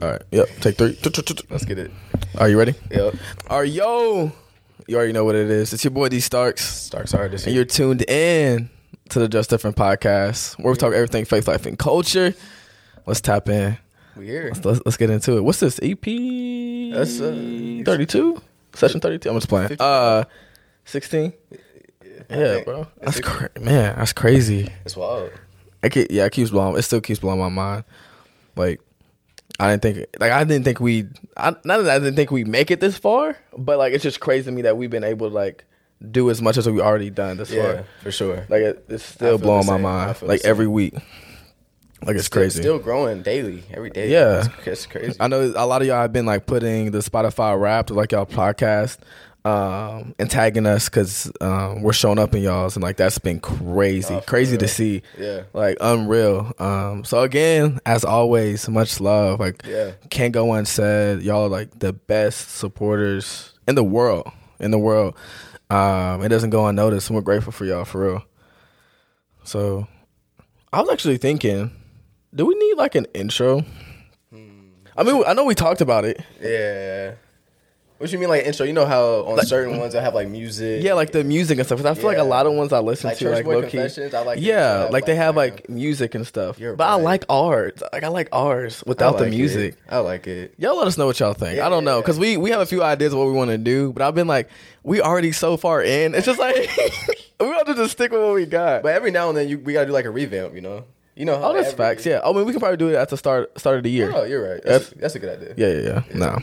All right. Yep. Take three. Let's get it. Are you ready? Yep. Are yo? You already know what it is. It's your boy D Starks, Starks Artist. and you're tuned in to the Just Different podcast, where we talk everything faith, life, and culture. Let's tap in. we here. Let's, let's get into it. What's this EP? That's, uh, 32, session 32. I'm just playing. Uh, 16. Yeah, bro. That's 16. cra- man. That's crazy. It's wild. I keep, yeah, it keeps blowing. It still keeps blowing my mind. Like, I didn't think, like, I didn't think we, I, not that I didn't think we make it this far, but like, it's just crazy to me that we've been able to like do as much as we already done this Yeah, far. for sure. Like, it, it's still blowing my mind. Like every week. Like it's Still- crazy. Still growing daily, every day. Yeah. It's, it's crazy. I know a lot of y'all have been like putting the Spotify Wrapped like y'all podcast um and tagging us because um we're showing up in y'all's and like that's been crazy. Oh, crazy to see. Yeah. like unreal. Um so again as always much love. Like Yeah. can't go unsaid y'all are like the best supporters in the world. In the world. Um it doesn't go unnoticed. And we're grateful for y'all for real. So i was actually thinking do we need like an intro? I mean, I know we talked about it. Yeah. What you mean like intro? You know how on certain ones I have like music. Yeah, like the music and stuff. 'Cause I feel like a lot of ones I listen Like to, like low key. I like yeah, Yeah, like they have like music and stuff. You're but I like ours. Like I like ours without the music. It. I like it. Y'all let us know what y'all think. I don't know because we we have a few ideas of what we want to do, but I've been like, we already so far in. It's just like we want to just stick with what we got. But every now and then you we gotta do like a revamp, you know? You know all oh, that's every- facts. Yeah. Oh, I mean, we can probably do it at the start start of the year. Oh, you're right. That's, that's a good idea. Yeah, yeah, yeah. No.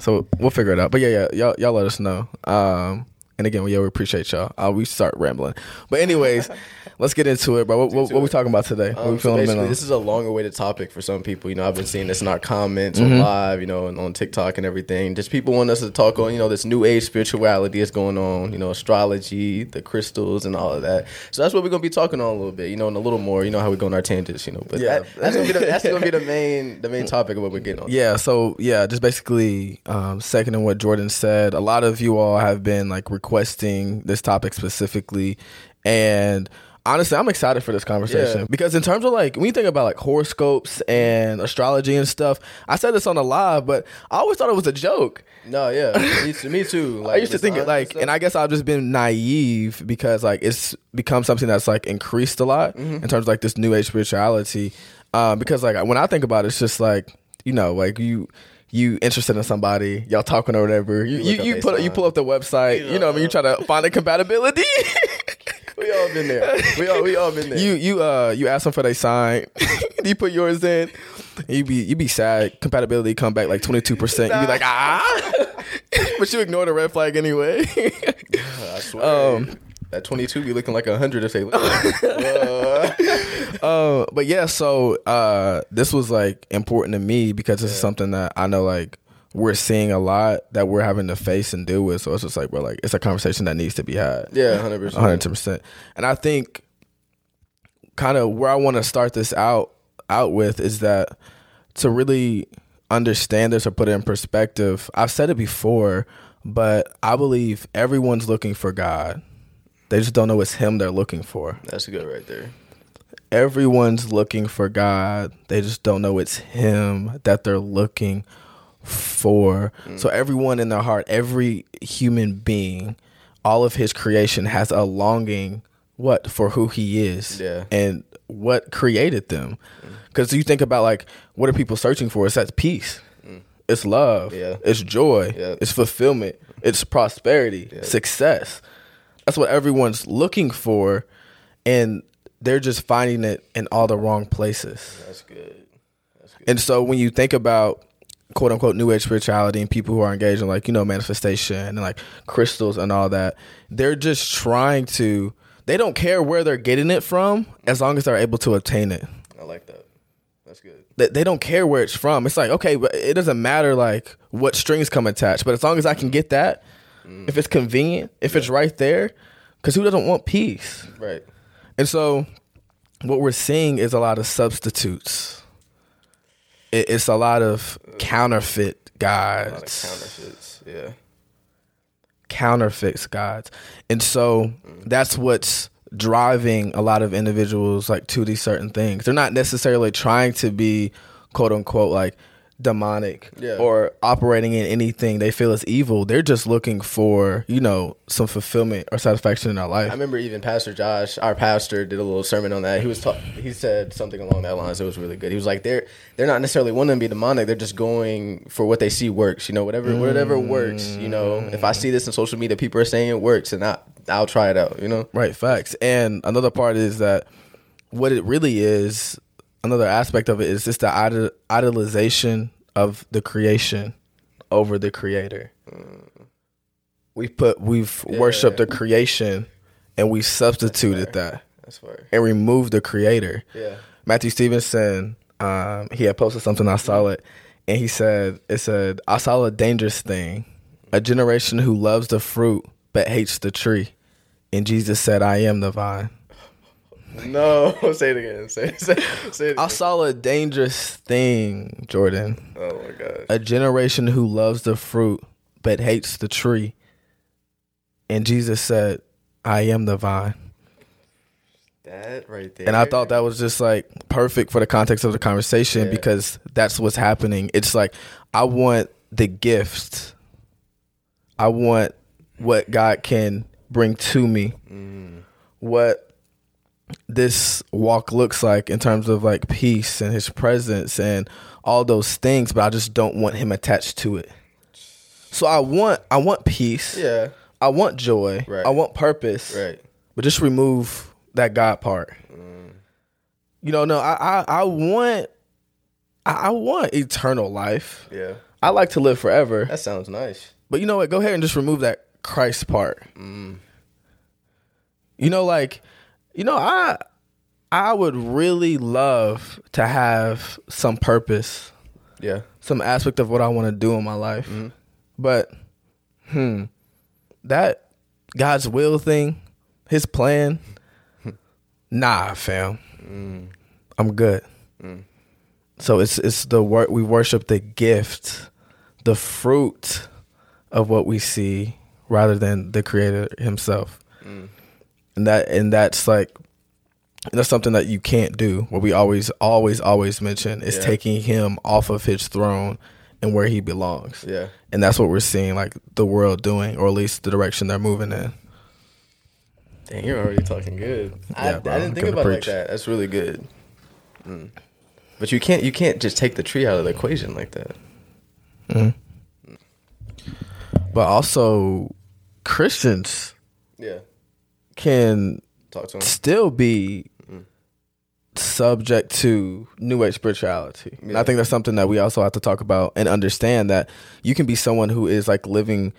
So we'll figure it out. But yeah, yeah, y'all, y'all let us know. Um, and again, yeah, we appreciate y'all. Uh, we start rambling, but anyways, let's get into it, bro. What, what, what we talking about today? what Um, we so basically, this is a long awaited topic for some people. You know, I've been seeing this in our comments Mm-hmm. on live, you know, and on TikTok and everything. Just people want us to talk on, you know, this new age spirituality that's going on, you know, astrology, the crystals, and all of that. So that's what we're gonna be talking on a little bit, you know, and a little more. You know how we go on our tangents, you know. But Yeah. that, that's gonna be the, that's gonna be the main the main topic of what we're getting on. Yeah, so yeah, just basically um, seconding what Jordan said. A lot of you all have been like requesting this topic specifically, and honestly, I'm excited for this conversation Yeah. because in terms of like when you think about like horoscopes and astrology and stuff, I said this on the live, but I always thought it was a joke. No, yeah, me too. Me too. Like, I used to think it like, and I guess I've just been naive because like it's become something that's like increased a lot Mm-hmm. in terms of like this new age spirituality. Um, because like when I think about it, it's just like you know, like you you interested in somebody, y'all talking or whatever. You look you, you put you pull up the website, you know, what I mean, you try to find a compatibility. we all been there. We all we all been there. you you uh you ask them for their sign, you put yours in. You be you be sad. Compatibility come back like twenty two percent. You be like ah, but you ignore the red flag anyway. I swear. Um, that 22 be looking like a 100 if they look. Uh, but yeah, so uh, this was like important to me because this is something that I know like we're seeing a lot that we're having to face and deal with. So it's just like, bro, like it's a conversation that needs to be had. yeah, 100%. hundred percent. And I think kind of where I want to start this out out with is that to really understand this or put it in perspective. I've said it before, but I believe everyone's looking for God. They just don't know it's Him they're looking for That's good right there. everyone's looking for God. They just don't know it's Him that they're looking for. Mm. So, everyone in their heart, every human being, all of His creation has a longing, what, for who He is Yeah. and what created them. Mm. Because you think about, like, what are people searching for? It's that peace. Mm. It's love. Yeah. It's joy. Yeah. It's fulfillment. It's prosperity. Success. That's what everyone's looking for, and they're just finding it in all the wrong places. That's good. And so when you think about quote unquote new age spirituality and people who are engaged in like, you know, manifestation and like crystals and all that, they're just trying to they don't care where they're getting it from as long as they're able to obtain it. I like that. That's good. They, they don't care where it's from. It's like, okay, but it doesn't matter like what strings come attached, but as long as I can get that, if it's convenient, if it's right there, cuz who doesn't want peace? Right. And so, what we're seeing is a lot of substitutes. It, it's a lot of counterfeit A lot of gods, counterfeits. Yeah. counterfeits gods, and so mm. that's what's driving a lot of individuals like to these certain things. They're not necessarily trying to be quote unquote like demonic Yeah. or operating in anything they feel is evil. They're just looking for, you know, some fulfillment or satisfaction in their life. I remember even Pastor Josh, our pastor, did a little sermon on that. He was ta- he said something along that lines. It was really good. He was like, they're they're not necessarily wanting to be demonic. They're just going for what they see works. You know, whatever whatever works. You know, if I see this in social media, people are saying it works, and I I'll try it out. You know. Right, facts. And another part is that what it really is, another aspect of it is just the idol- idolization of the creation over the creator. We've put we've worshipped the creation and we substituted that That's fair. and removed the creator. Yeah. Matthew Stevenson, um, he had posted something. I saw it, and he said, "It said I saw a dangerous thing, a generation who loves the fruit but hates the tree." And Jesus said, "I am the vine." No, say it again. Say say, say it. I saw a dangerous thing, Jordan. Oh my gosh. A generation who loves the fruit but hates the tree. And Jesus said, "I am the vine." That right there. And I thought that was just like perfect for the context of the conversation Yeah. because that's what's happening. It's like I want the gift. I want what God can bring to me. Mm. What this walk looks like in terms of like peace and his presence and all those things, but I just don't want him attached to it. So I want I want peace. Yeah. I want joy. Right. I want purpose Right. but just remove that God part. Mm. You know, no, I, I, I want, I, I want eternal life. Yeah. I like to live forever, That sounds nice. but you know what? Go ahead and just remove that Christ part. Mm. You know, like, you know, I, I would really love to have some purpose, Yeah. some aspect of what I want to do in my life, mm-hmm. but, hmm, that God's will thing, His plan, nah, fam. Mm. I'm good. Mm. So it's it's the work we worship the gift, the fruit of what we see rather than the creator himself. Mm. And that and that's like that's something that you can't do. What we always always always mention is Yeah. taking him off of his throne and where he belongs. Yeah. And that's what we're seeing like the world doing or at least the direction they're moving in. Dang, you're already talking good. I, Yeah, bro, I didn't think about it like that. That's really good. Mm. But you can't you can't just take the tree out of the equation like that. But also Christians Yeah. Can Talk to him. still be mm. subject to new age spirituality. And I think that's something that we also have to talk about and understand that you can be someone who is like living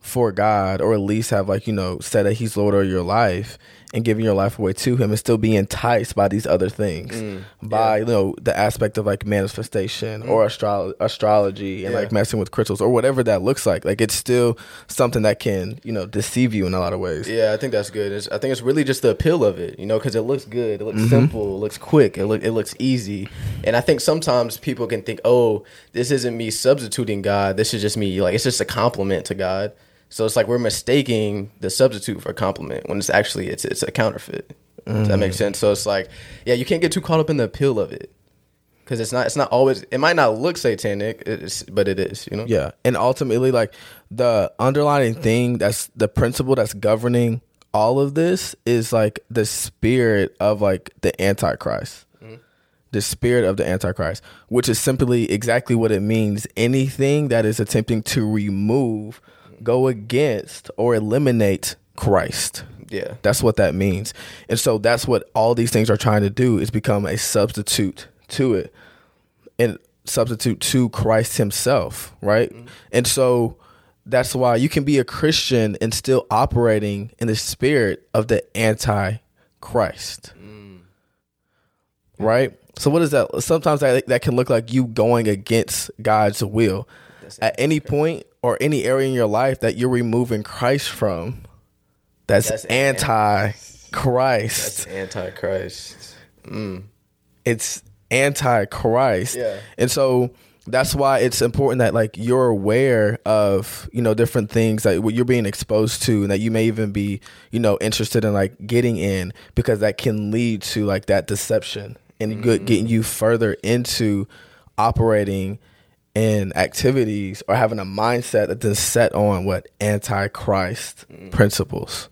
for God or at least have like, you know, said that he's Lord of your life and giving your life away to him and still be enticed by these other things. Mm. by, you know, the aspect of like manifestation or astro- astrology and Yeah. like messing with crystals or whatever that looks like. Like it's still something that can, you know, deceive you in a lot of ways. Yeah, I think that's good. It's, I think it's really just the appeal of it, you know, because it looks good, it looks simple, it looks quick, it look it looks easy, and I think sometimes people can think, oh, this isn't me substituting God. This is just me, like it's just a complement to God. So it's like we're mistaking the substitute for a complement when it's actually it's it's a counterfeit. Does that make mm. sense? So it's like, yeah, you can't get too caught up in the appeal of it because it's not it's not always it might not look satanic, it's, but it is, you know. Yeah. And ultimately, like the underlying thing that's the principle that's governing all of this is like the spirit of like the Antichrist. Mm-hmm. The spirit of the Antichrist, which is simply exactly what it means. Anything that is attempting to remove, go against, or eliminate Christ. Yeah. That's what that means. And so that's what all these things are trying to do is become a substitute to it and substitute to Christ himself, right? Mm-hmm. And so that's why you can be a Christian and still operating in the spirit of the anti-Christ. Mm. Right? So what is that? Sometimes that that can look like you going against God's will. At any point or any area in your life that you're removing Christ from, that's, That's anti-Christ. That's antichrist. Mm. it's anti-Christ. Yeah. And so that's why it's important that like you're aware of, you know, different things that what you're being exposed to and that you may even be, you know, interested in like getting in because that can lead to like that deception and good getting you further into operating and activities or having a mindset that then set on what antichrist principles.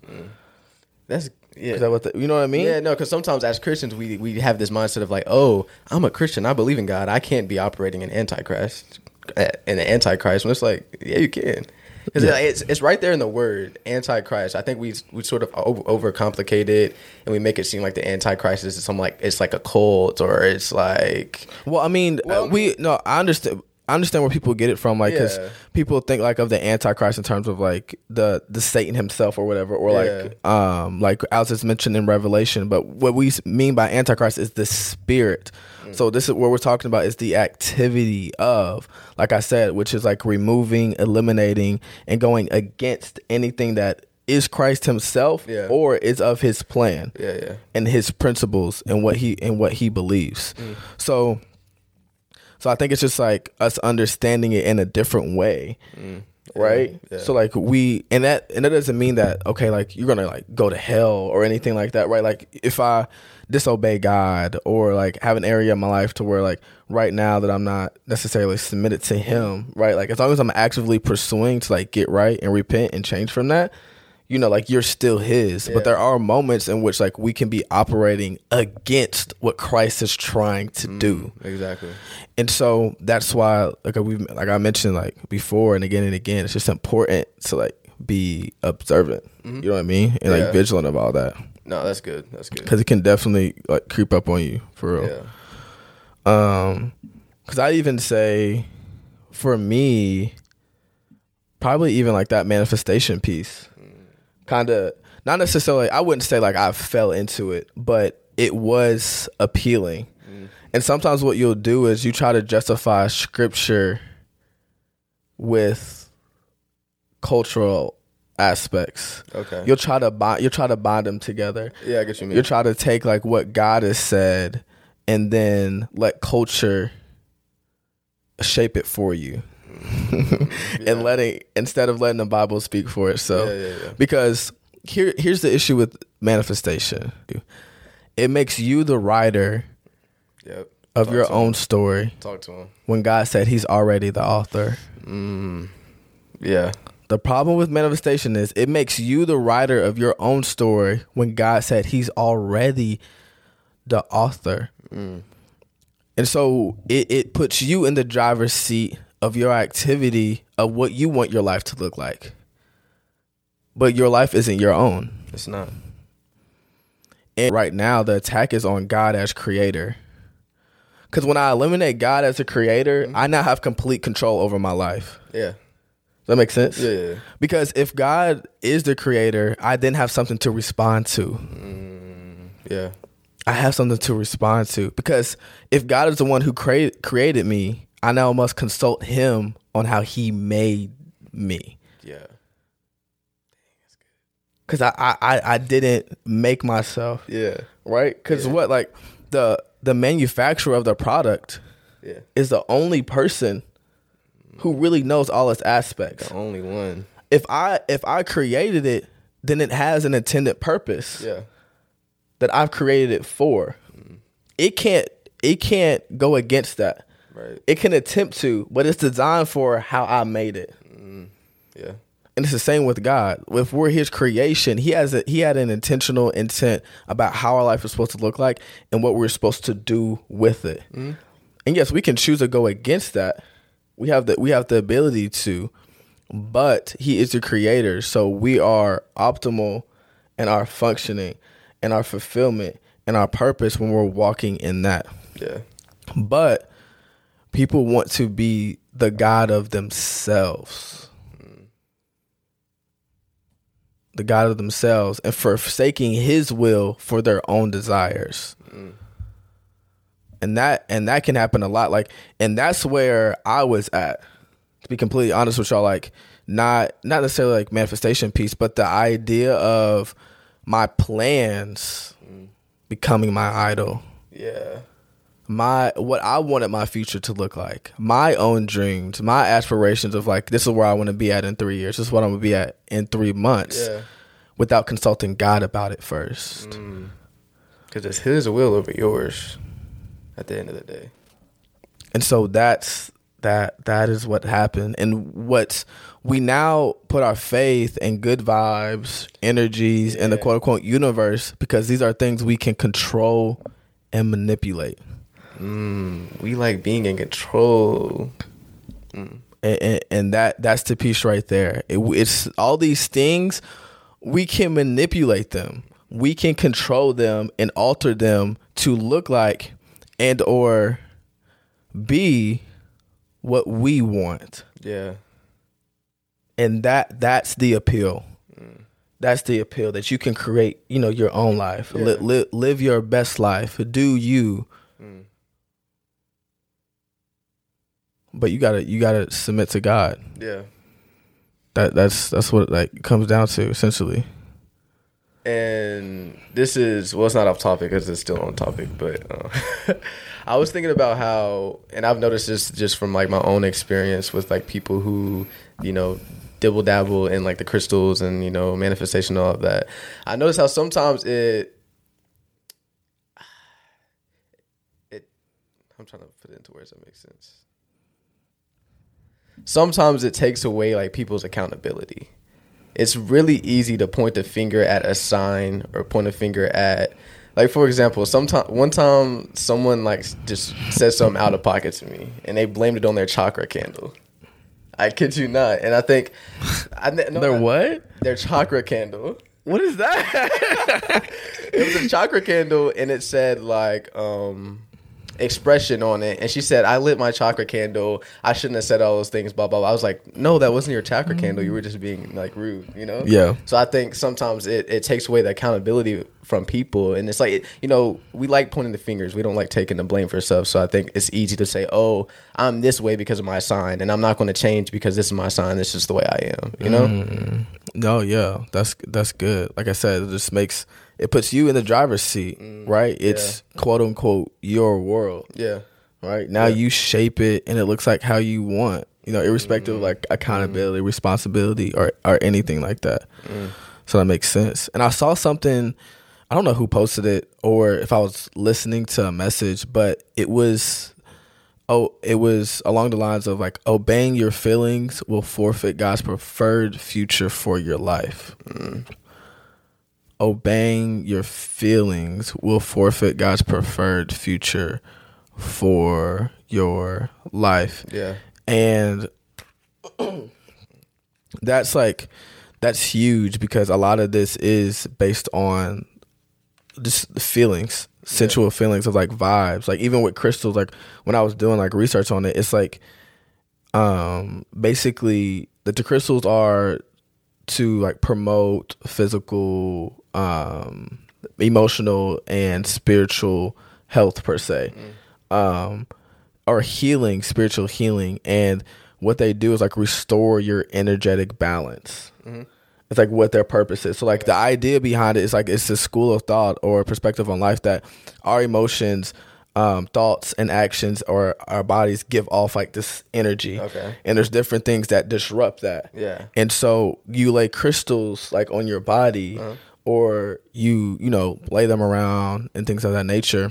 That's yeah. Is that what the, you know what I mean? Yeah, no, because sometimes as Christians we we have this mindset of like, oh, I'm a Christian, I believe in God, I can't be operating in antichrist, uh, in the antichrist. When it's like, yeah, you can, because it's it's right there in the word antichrist. I think we we sort of over, overcomplicate it and we make it seem like the antichrist is some like it's like a cult or it's like Well, I mean, Well, uh, we no, I understand. I understand where people get it from, like, because Yeah. people think like of the Antichrist in terms of like the the Satan himself or whatever, or like um like as it's mentioned in Revelation. But what we mean by Antichrist is the spirit. So this is what we're talking about is the activity of, like I said, which is like removing, eliminating, and going against anything that is Christ Himself Yeah. or is of His plan yeah, yeah, and his principles and what he and what he believes. So so I think it's just like us understanding it in a different way. Mm. Right? yeah. So like we and that and that doesn't mean that okay like you're going to like go to hell or anything like that, right? Like if I disobey God or like have an area in my life to where like right now that I'm not necessarily submitted to him, right? Like as long as I'm actively pursuing to like get right and repent and change from that, you know, like you're still his. Yeah. But there are moments in which like we can be operating against what Christ is trying to do. exactly. And so that's why like we like I mentioned like before and again and again, it's just important to like be observant. You know what I mean? And Yeah. like vigilant of all that. No, that's good. That's good. Cuz it can definitely like creep up on you for real. Yeah, Um, because I even say, for me, probably even like that manifestation piece, kind of not necessarily. I wouldn't say like I fell into it, but it was appealing. Mm. And sometimes what you'll do is you try to justify scripture with cultural aspects. okay. You'll try to bind. You'll try to bind them together yeah, I get you. Mean. you're trying to take like what God has said and then let culture shape it for you. and letting instead of letting the Bible speak for itself. Yeah, yeah. Because here here's the issue with manifestation. It makes you the writer Yep. of Talk your to him. own story Talk to him. when God said he's already the author. Mm. Yeah. The problem with manifestation is it makes you the writer of your own story when God said he's already the author. And so it, it puts you in the driver's seat of your activity of what you want your life to look like. But your life isn't your own. It's not. And right now, the attack is on God as creator. Because when I eliminate God as a creator, mm-hmm. I now have complete control over my life. Yeah. Does that make sense? Yeah. yeah, yeah. Because if God is the creator, I then have something to respond to. Mm, yeah. I have something to respond to. Because if God is the one who created created me, I now must consult him on how he made me. Yeah. Because I, I, I, I didn't make myself. Yeah. Right? Because Yeah. what like the the manufacturer of the product Yeah. is the only person who really knows all its aspects. The only one. If I if I created it, then it has an intended purpose. Yeah. that I've created it for. Mm-hmm. It can't it can't go against that. Right. It can attempt to, but it's designed for how I made it. Mm-hmm. Yeah. And it's the same with God. If we're his creation, he has a he had an intentional intent about how our life is supposed to look like and what we're supposed to do with it. Mm-hmm. And yes, we can choose to go against that. We have the we have the ability to, but he is the creator, so we are optimal in our functioning and our fulfillment and our purpose when we're walking in that. Yeah. But people want to be the God of themselves. The God of themselves and forsaking his will for their own desires. And that and that can happen a lot. Like and that's where I was at. To be completely honest with y'all, like not not necessarily like manifestation piece, but the idea of my plans becoming my idol Yeah. My what I wanted my future to look like, my own dreams, my aspirations of like this is where I want to be at in three years, this is what I'm gonna be at in three months, Yeah. without consulting God about it first. Mm. Because it's his will over yours at the end of the day. And so that's that that is what happened and what we now put our faith and good vibes energies in the quote unquote universe because these are things we can control and manipulate Mm, we like being in control. and, and, and that that's the piece right there it, it's all these things we can manipulate them we can control them and alter them to look like and or be what we want Yeah. and that that's the appeal that's the appeal that you can create you know your own life Yeah. Li- li- live your best life do you Mm. But you gotta you gotta submit to god. Yeah. that that's that's what it like comes down to essentially. And this is well it's not off topic because it's still on topic but uh, i was thinking about how and i've noticed this just from like my own experience with like people who you know dibble dabble in like the crystals and you know manifestation and all of that. I notice how sometimes it it i'm trying to put it into words that make sense sometimes it takes away like people's accountability. It's really easy to point the finger at a sign or point a finger at like for example sometime one time someone like just said something out of pocket to me and they blamed it on their chakra candle. I kid you not and i think I, no, They're what? their chakra candle. What is that? It was a chakra candle and it said like um expression on it. And she said i lit my chakra candle. I shouldn't have said all those things blah blah blah. I was like no that wasn't your chakra candle. You were just being like rude you know? Yeah. so i think sometimes it, it takes away the accountability from people. And it's like you know we like pointing the fingers. We don't like taking the blame for stuff. So i think it's easy to say oh i'm this way because of my sign and i'm not going to change because this is my sign. This is the way i am you know? Mm. No yeah. That's that's good. Like i said it just makes it puts you in the driver's seat mm, right? it's quote unquote your world. Yeah. Right? Now you shape it and it looks like how you want you know irrespective of mm-hmm. like accountability mm-hmm. responsibility or or anything like that. Mm. So that makes sense. And i saw something i don't know who posted it or if i was listening to a message but it was oh it was along the lines of like obeying your feelings will forfeit god's preferred future for your life mm. Obeying your feelings will forfeit god's preferred future for your life. Yeah. And that's like that's huge because a lot of this is based on just the feelings sensual feelings of like vibes. Like even with crystals like when i was doing like research on it it's like um basically that the crystals are to like promote physical um emotional and spiritual health per se. Um or healing spiritual healing. And what they do is like restore your energetic balance. It's like what their purpose is. So like the idea behind it is like it's a school of thought or perspective on life that our emotions um, thoughts and actions or our bodies give off like this energy. Okay. and there's different things that disrupt that. Yeah. and so you lay crystals like on your body Uh-huh. Or you you know lay them around and things of that nature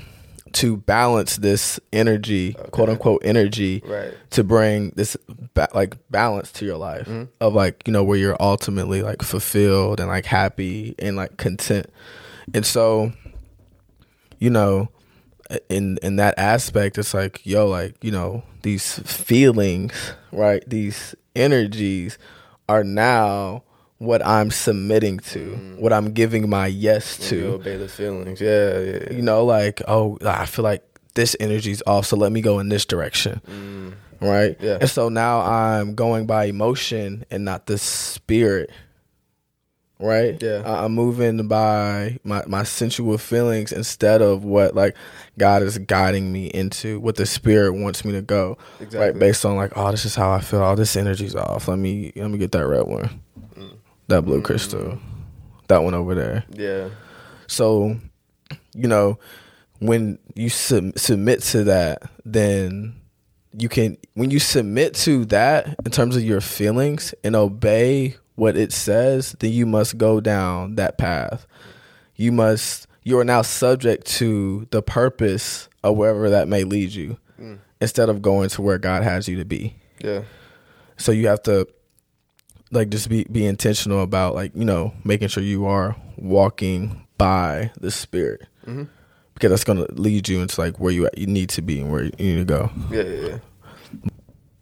to balance this energy quote unquote energy Right. to bring this ba- like balance to your life Mm-hmm. of like you know where you're ultimately like fulfilled and like happy and like content and so you know in in that aspect it's like yo like you know these feelings right these energies are now what i'm submitting to mm. what i'm giving my yes To to obey the feelings. Yeah, yeah. yeah. you know like oh i feel like this energy's off so let me go in this direction mm. right Yeah. and so now i'm going by emotion and not the spirit right Yeah. I'm moving by my, my sensual feelings instead of what like god is guiding me into what the spirit wants me to go Exactly. right based on like oh this is how i feel oh this energy's off let me let me get that red one that blue crystal that one over there Yeah. so, you know, when you sub- submit to that, then you can, when you submit to that in terms of your feelings and obey what it says, then you must go down that path. You must, you are now subject to the purpose of wherever that may lead you. Mm. instead of going to where God has you to be. Yeah. So you have to like just be be intentional about like you know making sure you are walking by the Spirit Mhm. because that's gonna lead you into like where you you need to be and where you need to go. Yeah, yeah, yeah.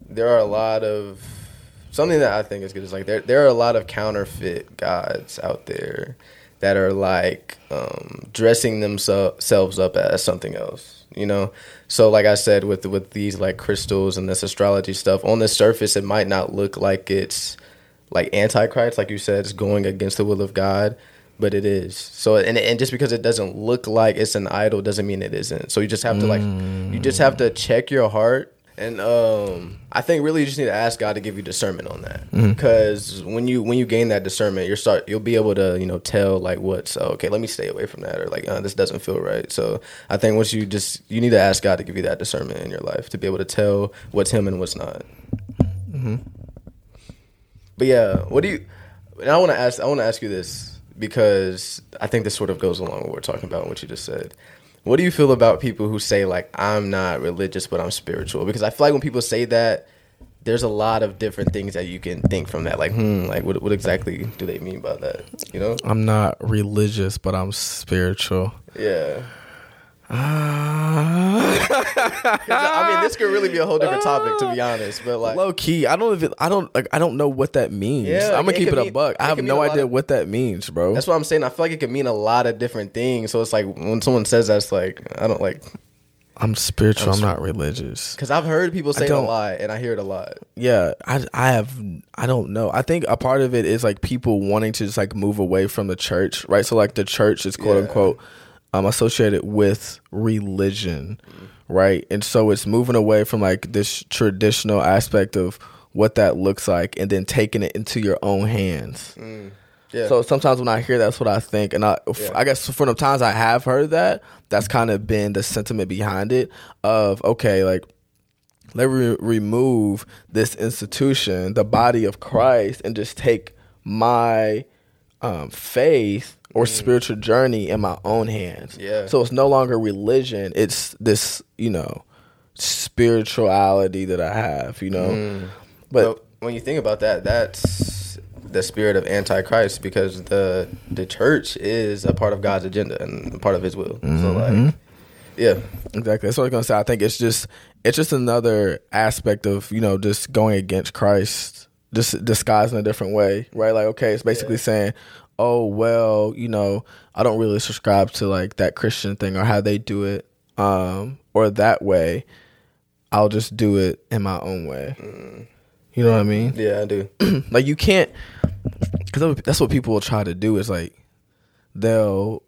There are a lot of something that I think is good is like there there are a lot of counterfeit gods out there that are like um, dressing themselves up as something else. You know, so like I said with with these like crystals and this astrology stuff on the surface, it might not look like it's like antichrist, like you said, it's going against the will of God, but it is. So and and just because it doesn't look like it's an idol doesn't mean it isn't. So you just have to like you just have to check your heart. And um, I think really you just need to ask God to give you discernment on that, because when you when you gain that discernment, you're start you'll be able to you know tell like what's okay. Let me stay away from that, or like uh, this doesn't feel right. So I think once you just you need to ask God to give you that discernment in your life to be able to tell what's Him and what's not. But yeah, what do you? And I want to ask. I want to ask you this because I think this sort of goes along with what we're talking about. and What you just said. What do you feel about people who say like I'm not religious but I'm spiritual? Because I feel like when people say that, there's a lot of different things that you can think from that. Like, hmm, like what what exactly do they mean by that? You know? I'm not religious, but I'm spiritual. Yeah. I mean, this could really be a whole different topic to be honest. But like, Low key, I don't even I don't like I don't know what that means. Yeah, I'm gonna it keep it a mean- buck. it I have no idea of- what that means, bro. that's what I'm saying. I feel like it could mean a lot of different things. So it's like when someone says that's like I don't like I'm spiritual. I'm I'm, not religious. because I've heard people say it a lot and I hear it a lot. Yeah, I I have I don't know. I think a part of it is like people wanting to just like move away from the church, right? So like the church is quote Yeah. unquote um associated with religion, right? And so it's moving away from like this traditional aspect of what that looks like and then taking it into your own hands. Yeah. So sometimes when I hear that's what I think, and I, Yeah. I guess from the times I have heard that, that's kind of been the sentiment behind it. Of okay, like let me re- remove this institution, the body of Christ, and just take my um, faith or spiritual journey in my own hands. Mm. Yeah. So it's no longer religion; it's this, you know, spirituality that I have. You know, Mm. but But when you think about that, that's the spirit of antichrist because the the church is a part of God's agenda and a part of His will. So Mm-hmm. like, yeah, Exactly. That's what I was gonna say. I think it's just it's just another aspect of you know just going against Christ, just disguised in a different way, right? Like, okay, it's basically Yeah. saying, oh well, you know, I don't really subscribe to like that Christian thing or how they do it, um, or that way. I'll just do it in my own way. You know what I mean? yeah, I do. like you can't because that's what people will try to do is like they'll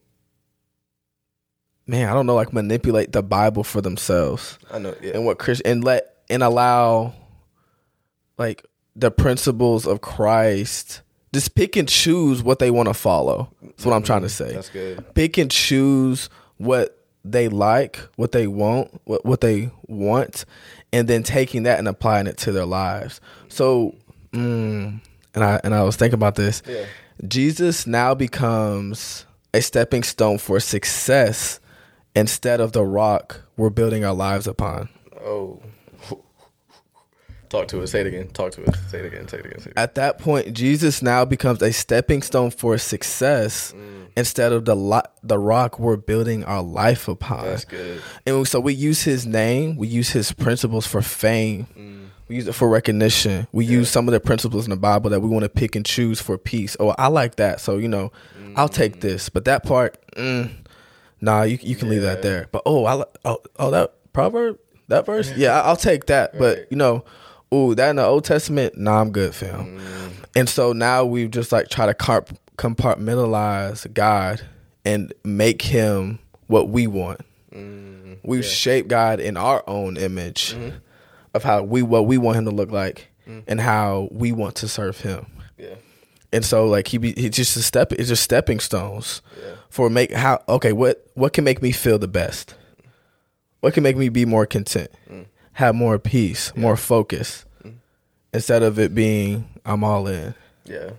man i don't know like manipulate the bible for themselves I know. Yeah, and what christian and let and allow like the principles of christ just pick and choose what they want to follow that's what i'm trying to say that's good. pick and choose what they like, what they want, what what they want, and then taking that and applying it to their lives. So, mm, and I and I was thinking about this. Yeah. Jesus now becomes a stepping stone for success instead of the rock we're building our lives upon. Oh, talk to us. Say it again. Talk to us. Say it again. Say it again. Say it again. At that point, Jesus now becomes a stepping stone for success mm. instead of the lo- the rock we're building our life upon. That's good. And so we use his name, we use his principles for fame, mm. we use it for recognition. We use some of the principles in the Bible that we want to pick and choose for peace. Oh, I like that. So, you know, I'll take mm. this. But that part, mm, nah, you, you can leave that there. But oh, I oh, oh that proverb, that verse? Yeah, I'll take that. Right. But, you know, oh, that in the Old Testament, nah, I'm good, fam. Mm. And so now we just like try to carp- compartmentalize God and make him what we want. Mm, We've shaped God in our own image mm-hmm. of how we what we want him to look like mm. and how we want to serve him. Yeah. And so like he be he just a step it's just stepping stones Yeah. for make how okay, what what can make me feel the best? What can make me be more content? Have more peace, more focus. Instead of it being I'm all in. Yeah.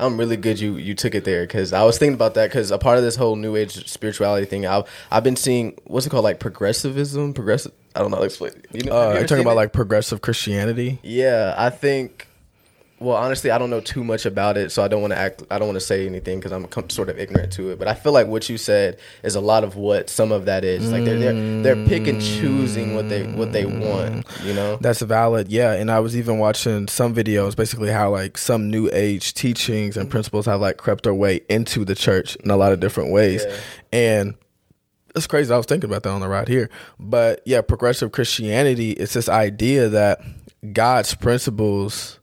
I'm really good you you took it there because I was thinking about that because a part of this whole new age spirituality thing I've I've been seeing what's it called like progressivism progressive I don't know how to explain it. You know, Uh, you you're talking about it? like progressive Christianity. Yeah, I think. Well, honestly, I don't know too much about it, so I don't want to act. I don't want to say anything because I'm sort of ignorant to it. But I feel like what you said is a lot of what some of that is. Like they're they're, they're pick and choosing what they what they want. You know. That's valid, yeah. And I was even watching some videos, basically how like some new age teachings and principles have like crept their way into the church in a lot of different ways. Yeah. And it's crazy. I was thinking about that on the ride here. But yeah, progressive Christianity, it's this idea that God's principles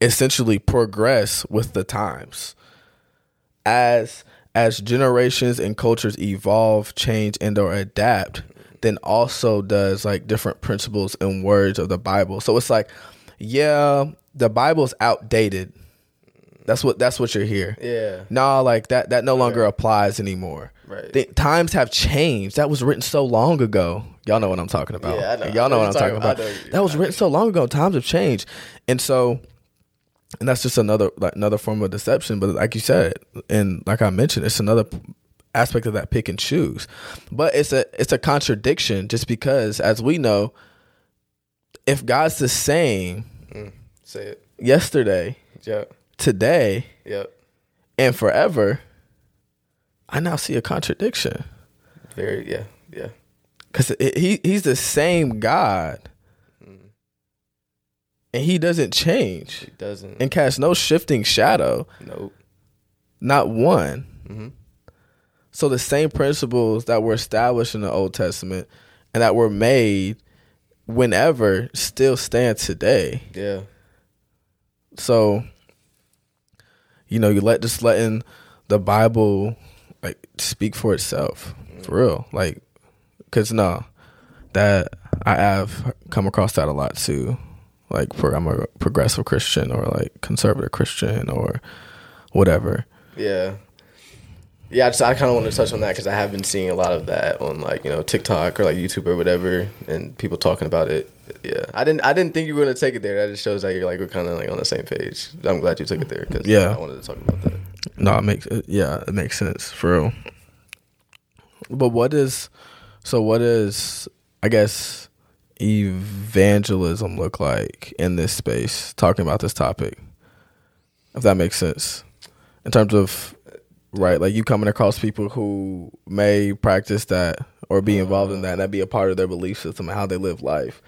essentially progress with the times. As as generations and cultures evolve, change and or adapt, then also does like different principles and words of the Bible. So it's like, yeah, the Bible's outdated. That's what that's what you're here. Yeah. Nah, like that that no longer applies anymore. Right. The times have changed. That was written so long ago. Y'all know what I'm talking about. Yeah, I know. Y'all know know what I'm talking I about. That was written so long ago. Times have changed. And so and that's just another like another form of deception, but like you said, and like I mentioned, it's another aspect of that pick and choose. But it's a it's a contradiction just because as we know if God's the same mm, Say it. yesterday, Yep. today, Yep. and forever, I now see a contradiction. Very. Yeah. Yeah. because he he's the same God, and he doesn't change It doesn't. and cast no shifting shadow, nope. not one. Mhm. So the same principles that were established in the Old Testament and that were made whenever still stand today. Yeah. So you know, you let just letting the Bible like speak for itself, for real. Like, cause no, that I have come across that a lot too. Like, for I'm a progressive Christian or like conservative Christian or whatever. Yeah. Yeah, I, just, I kind of want to touch on that because I have been seeing a lot of that on like you know TikTok or like YouTube or whatever, and people talking about it. Yeah, I didn't I didn't think you were gonna take it there. That just shows that you're like we're kind of like on the same page. I'm glad you took it there because Yeah. I wanted to talk about that. No, it makes yeah, it makes sense for real. But what is so? What is I guess evangelism look like in this space? Talking about this topic, if that makes sense, in terms of right, like you coming across people who may practice that or be involved in that, and that be a part of their belief system and how they live life.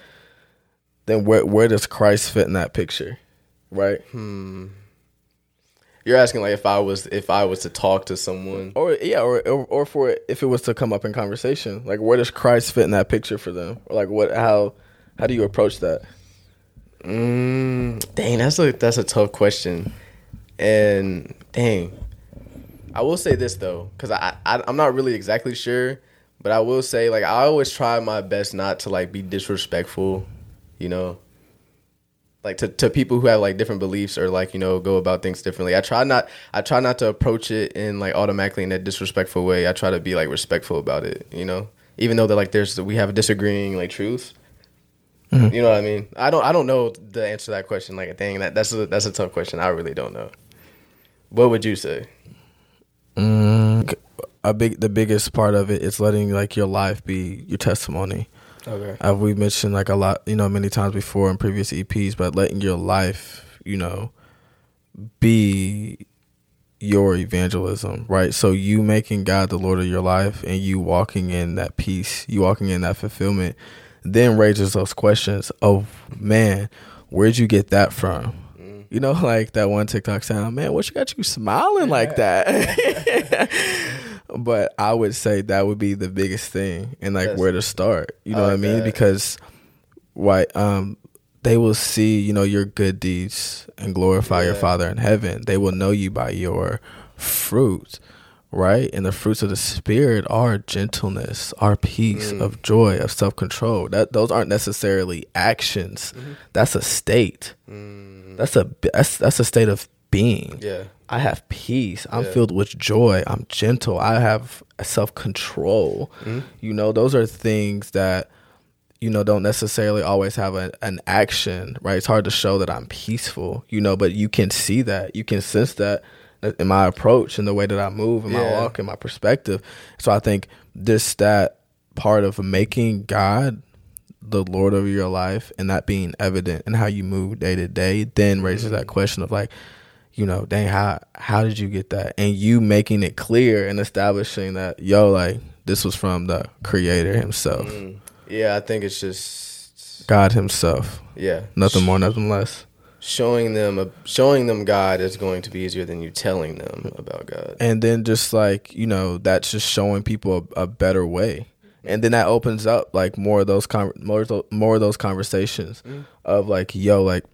Then where where does Christ fit in that picture? Right. Hmm. You're asking like if I was if I was to talk to someone. or yeah, or, or or for if it was to come up in conversation, like where does Christ fit in that picture for them? Or like what how how do you approach that? Mm, dang, that's a that's a tough question, and dang, I will say this though, because I, I I'm not really exactly sure, but I will say like I always try my best not to like be disrespectful, you know, like to, to people who have like different beliefs or like you know go about things differently. I try not I try not to approach it in like automatically in a disrespectful way. I try to be like respectful about it, you know, even though that like there's we have a disagreeing like truths. Mm-hmm. You know what I mean? I don't I don't know the answer to that question. Like, dang, that that's a that's a tough question. I really don't know. What would you say? Mm, a big the biggest part of it is letting like your life be your testimony. Okay. Uh, we mentioned like a lot, you know, many times before in previous EPs, but letting your life, you know, be your evangelism, right? So you making God the Lord of your life and you walking in that peace, you walking in that fulfillment, then raises those questions of man, where'd you get that from? You know, like that one TikTok sound, man, what you got you smiling like that? but I would say that would be the biggest thing and like Yes. where to start. You know what I mean? that. Because why um they will see, you know, your good deeds and glorify your Father in heaven. They will know you by your fruit, right? And the fruits of the spirit are gentleness, are peace, Mm. of joy, of self control. That those aren't necessarily actions. Mm-hmm. That's a state. That's a that's that's a state of being. Yeah. I have peace. I'm Yeah. filled with joy. I'm gentle. I have self control. Mm-hmm. You know, those are things that you know don't necessarily always have a, an action, right? It's hard to show that I'm peaceful, you know, but you can see that, you can sense that in my approach and the way that I move, in my walk, in my perspective. So I think this that part of making God the Lord of your life and that being evident in how you move day to day, then raises that question of like, you know, dang, how how did you get that? And you making it clear and establishing that, yo, like this was from the Creator Himself, Mm. Yeah, I think it's just God Himself, yeah, nothing more, nothing less. showing them a, showing them God is going to be easier than you telling them about God. and then just like you know that's just showing people a, a better way and then that opens up like more of those con- more more of those conversations Mm. of like yo like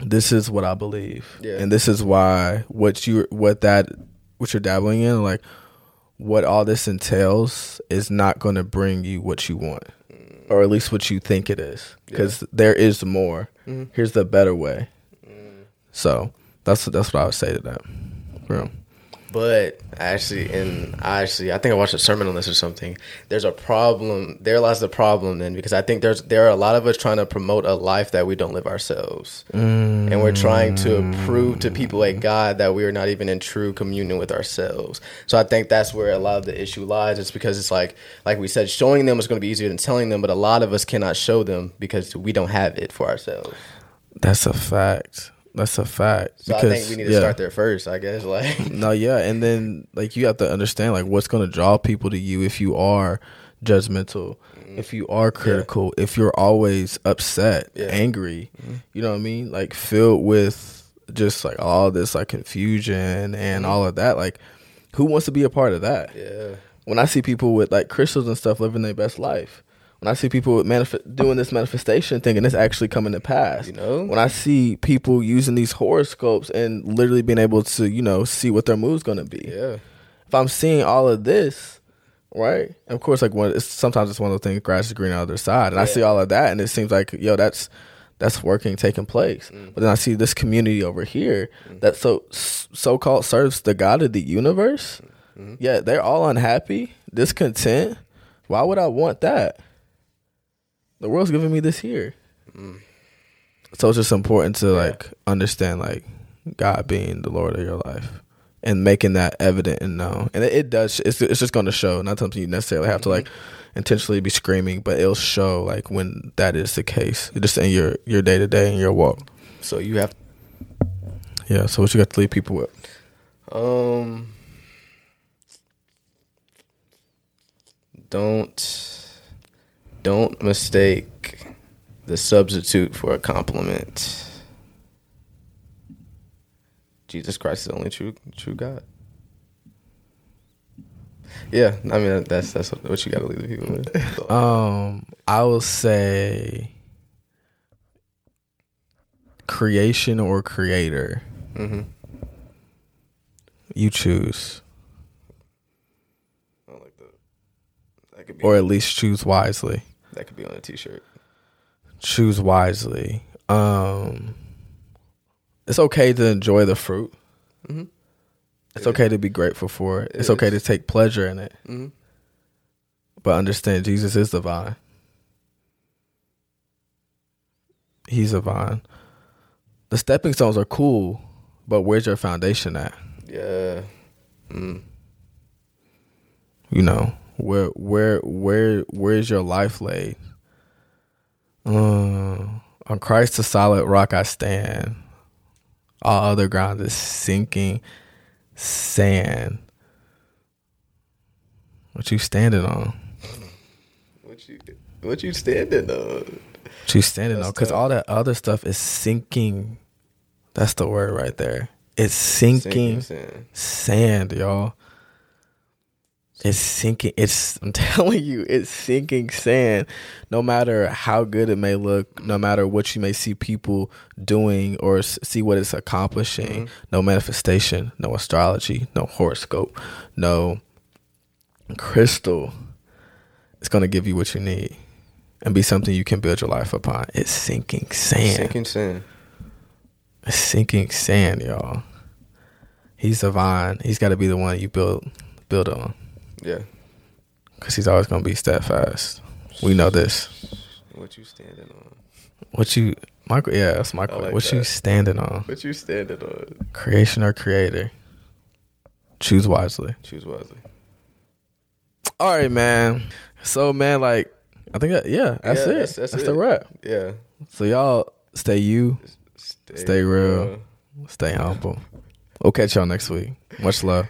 this is what i believe. Yeah. and this is why what you what that what you're dabbling in like what all this entails is not going to bring you what you want or at least what you think it is because there is more. Mhm. here's the better way. So that's that's what i would say to that. Real. But actually, and I actually, I think I watched a sermon on this or something. There's a problem. There lies the problem then, because I think there's there are a lot of us trying to promote a life that we don't live ourselves, and we're trying to prove to people at God that we are not even in true communion with ourselves. So I think that's where a lot of the issue lies. It's because it's like, like we said, showing them is going to be easier than telling them, but a lot of us cannot show them because we don't have it for ourselves. That's a fact. That's a fact. So I think we need to yeah. start there first. I guess like. No, yeah, and then like you have to understand like what's going to draw people to you if you are judgmental, mm. if you are critical, if you're always upset, Yeah. angry. Mm-hmm. You know what I mean? Like filled with just like all this like confusion and mm-hmm. all of that. Like, who wants to be a part of that? Yeah. When I see people with like crystals and stuff living their best life. When I see people manif- doing this manifestation thinking it's actually coming to pass, You know? when I see people using these horoscopes and literally being able to, you know, see what their mood's gonna be. Yeah. If I'm seeing all of this, right? Of course, like when it's sometimes it's one of those things, grass is green on the other side, and I see all of that, and it seems like, yo, that's that's working, taking place. Mm. But then I see this community over here mm. that so so called serves the God of the universe. Mm-hmm. Yeah, they're all unhappy, discontent. Why would I want that? The world's giving me this here. So it's just important to like understand like God being the Lord of your life and making that evident and known. And it, it does. It's it's just going to show. Not something you necessarily have to like intentionally be screaming, but it'll show like when that is the case. Just in your your day to day and your walk. So you have Yeah. So what you got to leave people with? Um, don't don't mistake the substitute for a complement. Jesus Christ is the only true true God. Yeah, I mean that's that's what you got to leave the people with. Um, I will say creation or creator. hmm You choose, I like that. That could be or at least choose wisely. That could be on a t-shirt. choose wisely. Um, it's okay to enjoy the fruit. hmm It's okay to be grateful for it. It It's okay to take pleasure in it. hmm But understand Jesus is the vine. He's a vine. The stepping stones are cool, but where's your foundation at? Yeah. Mm. You know, where where where where's your life laid? Uh, on Christ the solid rock I stand. All other ground is sinking sand. What you standing on? What you what you standing on? What you standing That's on? Because all that other stuff is sinking. That's the word right there. It's sinking, sand. sand, y'all. It's sinking. It's I'm telling you, it's sinking sand. No matter how good it may look, no matter what you may see people doing or s- see what it's accomplishing, mm-hmm. no manifestation, no astrology, no horoscope, no crystal. It's gonna give you what you need and be something you can build your life upon. It's sinking sand. Sinking sand. It's sinking sand, y'all. He's the vine. He's got to be the one you build build on Yeah. because he's always gonna be steadfast. We know this. What you standing on? What you, Michael? Yeah, that's Michael. Like what you standing on? What you standing on? Creation or creator? Choose wisely. Choose wisely. All right, man. So, man, like I think that, yeah, that's Yeah, it. that's- That's, that's the it. wrap. Yeah. So y'all stay you, stay real, stay humble. We'll catch y'all next week. Much love.